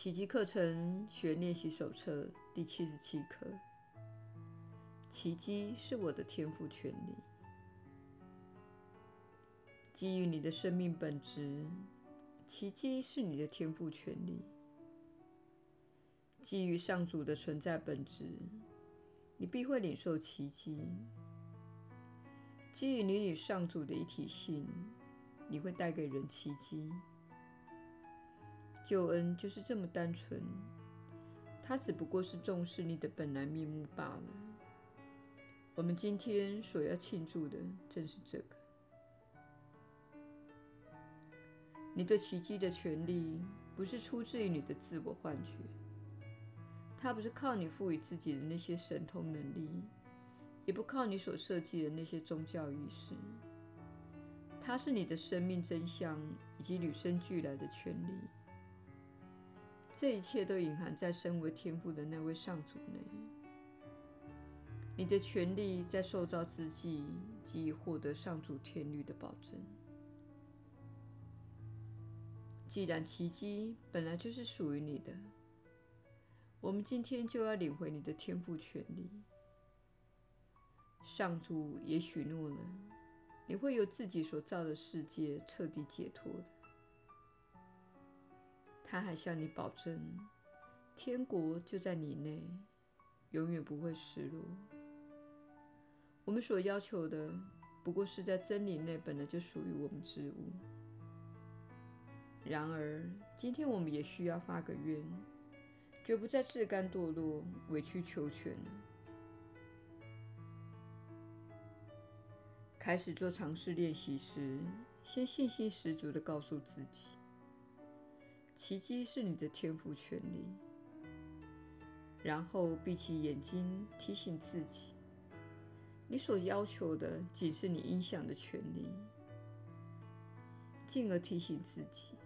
奇迹课程学练习手册第七十七课：奇迹是我的天赋权利。基于你的生命本质，奇迹是你的天赋权利。基于上主的存在本质，你必会领受奇迹。基于你与上主的一体性，你会带给人奇迹。救恩就是这么单纯，它只不过是重视你的本来面目罢了。我们今天所要庆祝的正是这个。你对奇迹的权利，不是出自于你的自我幻觉，它不是靠你赋予自己的那些神通能力，也不靠你所设计的那些宗教仪式，它是你的生命真相以及与生俱来的权利。这一切都隐含在身为天父的那位上主内。你的权利在受造之际即已获得上主天律的保证。既然奇迹本来就是属于你的，我们今天就要领回你的天赋权利。上主也许诺了，你会由自己所造的世界彻底解脱的。他还向你保证，天国就在你内，永远不会失落。我们所要求的，不过是在真理内本来就属于我们之物。然而，今天我们也需要发个愿，绝不再自甘堕落、委曲求全了。开始做尝试练习时，先信心十足地告诉自己。奇迹是你的天赋权利，然后闭起眼睛，提醒自己：你所要求的仅是你应享的权利。进而提醒自己，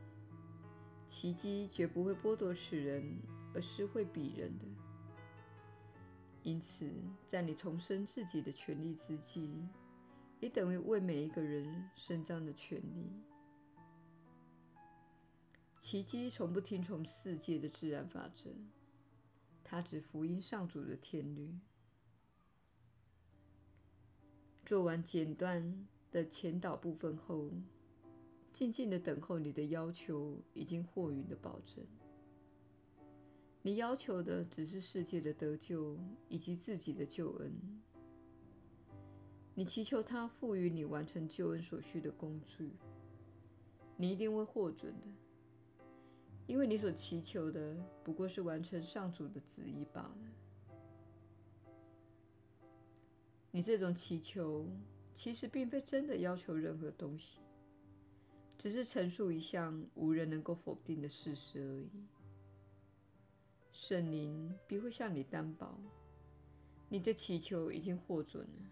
奇迹绝不会剥夺此人而是会彼人的。因此，在你重申自己的权利之际，也等于为每一个人伸张的权利。奇迹从不听从世界的自然法则，它只福音上主的天律。做完简短的前导部分后，静静的等候你的要求已经获允的保证。你要求的只是世界的得救以及自己的救恩。你祈求他赋予你完成救恩所需的工具，你一定会获准的。因为你所祈求的不过是完成上主的旨意罢了。你这种祈求其实并非真的要求任何东西，只是陈述一项无人能够否定的事实而已。圣灵必会向你担保，你的祈求已经获准了。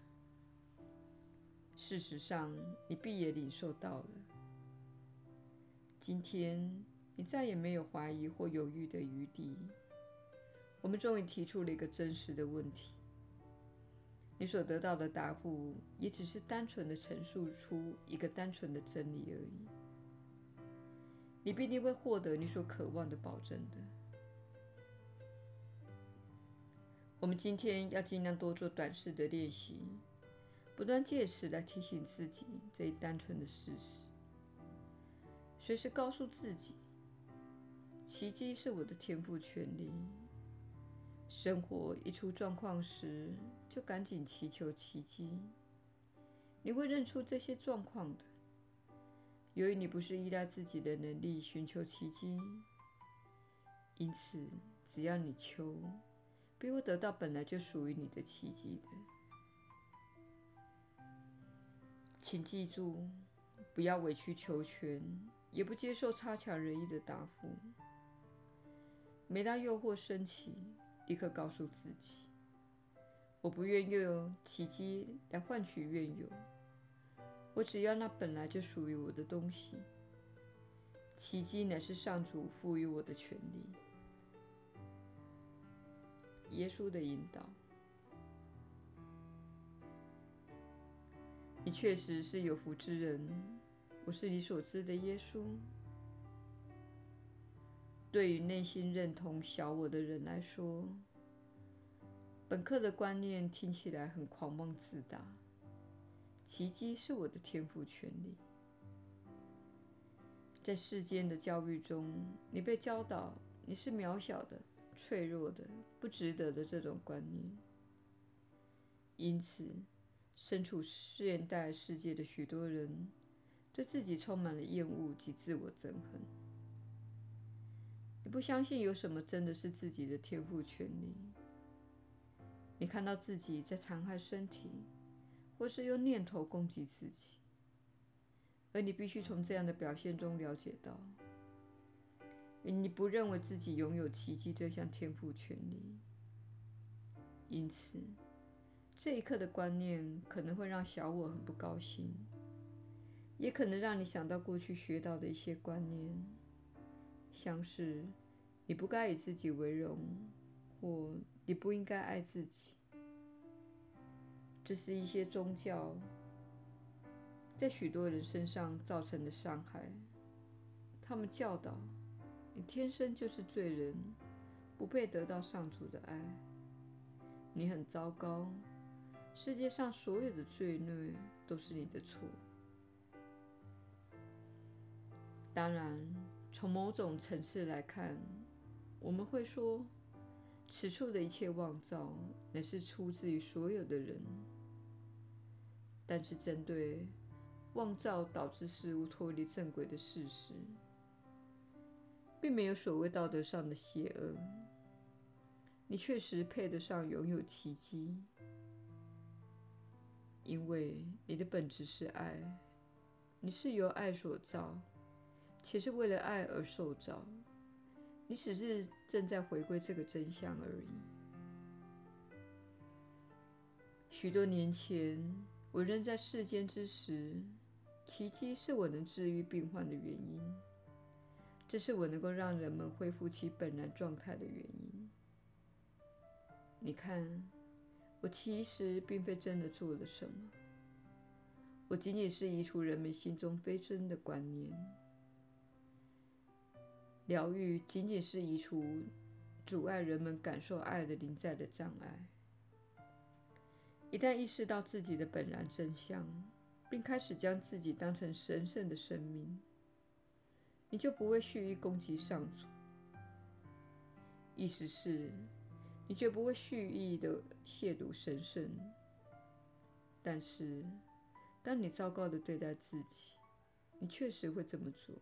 事实上，你必也领受到了。今天。你再也没有怀疑或犹豫的余地。我们终于提出了一个真实的问题。你所得到的答复也只是单纯的陈述出一个单纯的真理而已。你必定会获得你所渴望的保证的。我们今天要尽量多做短视的练习，不断借此来提醒自己这一单纯的事实，随时告诉自己。奇迹是我的天赋权利。生活一出状况时，就赶紧祈求奇迹。你会认出这些状况的。由于你不是依赖自己的能力寻求奇迹，因此只要你求，必会得到本来就属于你的奇迹的。请记住，不要委曲求全，也不接受差强人意的答复。每当诱惑升起，立刻告诉自己：“我不愿用奇迹来换取愿有，我只要那本来就属于我的东西。奇迹乃是上主赋予我的权利。”耶稣的引导，你确实是有福之人。我是你所知的耶稣。对于内心认同小我的人来说，本课的观念听起来很狂妄自大。奇迹是我的天赋权利。在世间的教育中，你被教导你是渺小的、脆弱的、不值得的这种观念。因此，身处现代世界的许多人对自己充满了厌恶及自我憎恨。你不相信有什么真的是自己的天赋权利。你看到自己在残害身体，或是用念头攻击自己。而你必须从这样的表现中了解到，你不认为自己拥有奇迹这项天赋权利。因此，这一刻的观念可能会让小我很不高兴，也可能让你想到过去学到的一些观念，像是你不该以自己为荣，或你不应该爱自己。这是一些宗教。在许多人身上造成的伤害。他们教导你天生就是罪人，不配得到上主的爱。你很糟糕，世界上所有的罪孽都是你的错。当然，从某种层次来看，我们会说，此处的一切妄造乃是出自于所有的人。但是针对妄造导致事物脱离正轨的事实，并没有所谓道德上的邪恶。你确实配得上拥有奇迹，因为你的本质是爱，你是由爱所造，且是为了爱而受造。你只是正在回归这个真相而已。许多年前，我仍在世间之时。奇迹是我能治愈病患的原因，这是我能够让人们恢复其本来状态的原因。你看，我其实并非真的做了什么，我仅仅是移除人们心中非真的观念。疗愈仅仅是移除阻碍人们感受爱的临在的障碍。一旦意识到自己的本然真相，并开始将自己当成神圣的生命，你就不会蓄意攻击上主。意思是，你绝不会蓄意的亵渎神圣。但是，当你糟糕的对待自己，你确实会这么做。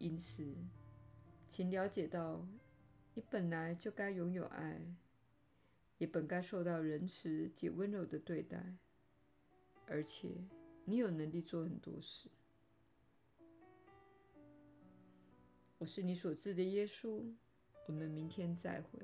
因此，请了解到，你本来就该拥有爱，也本该受到仁慈及温柔的对待。而且，你有能力做很多事。我是你所知的耶稣。我们明天再会。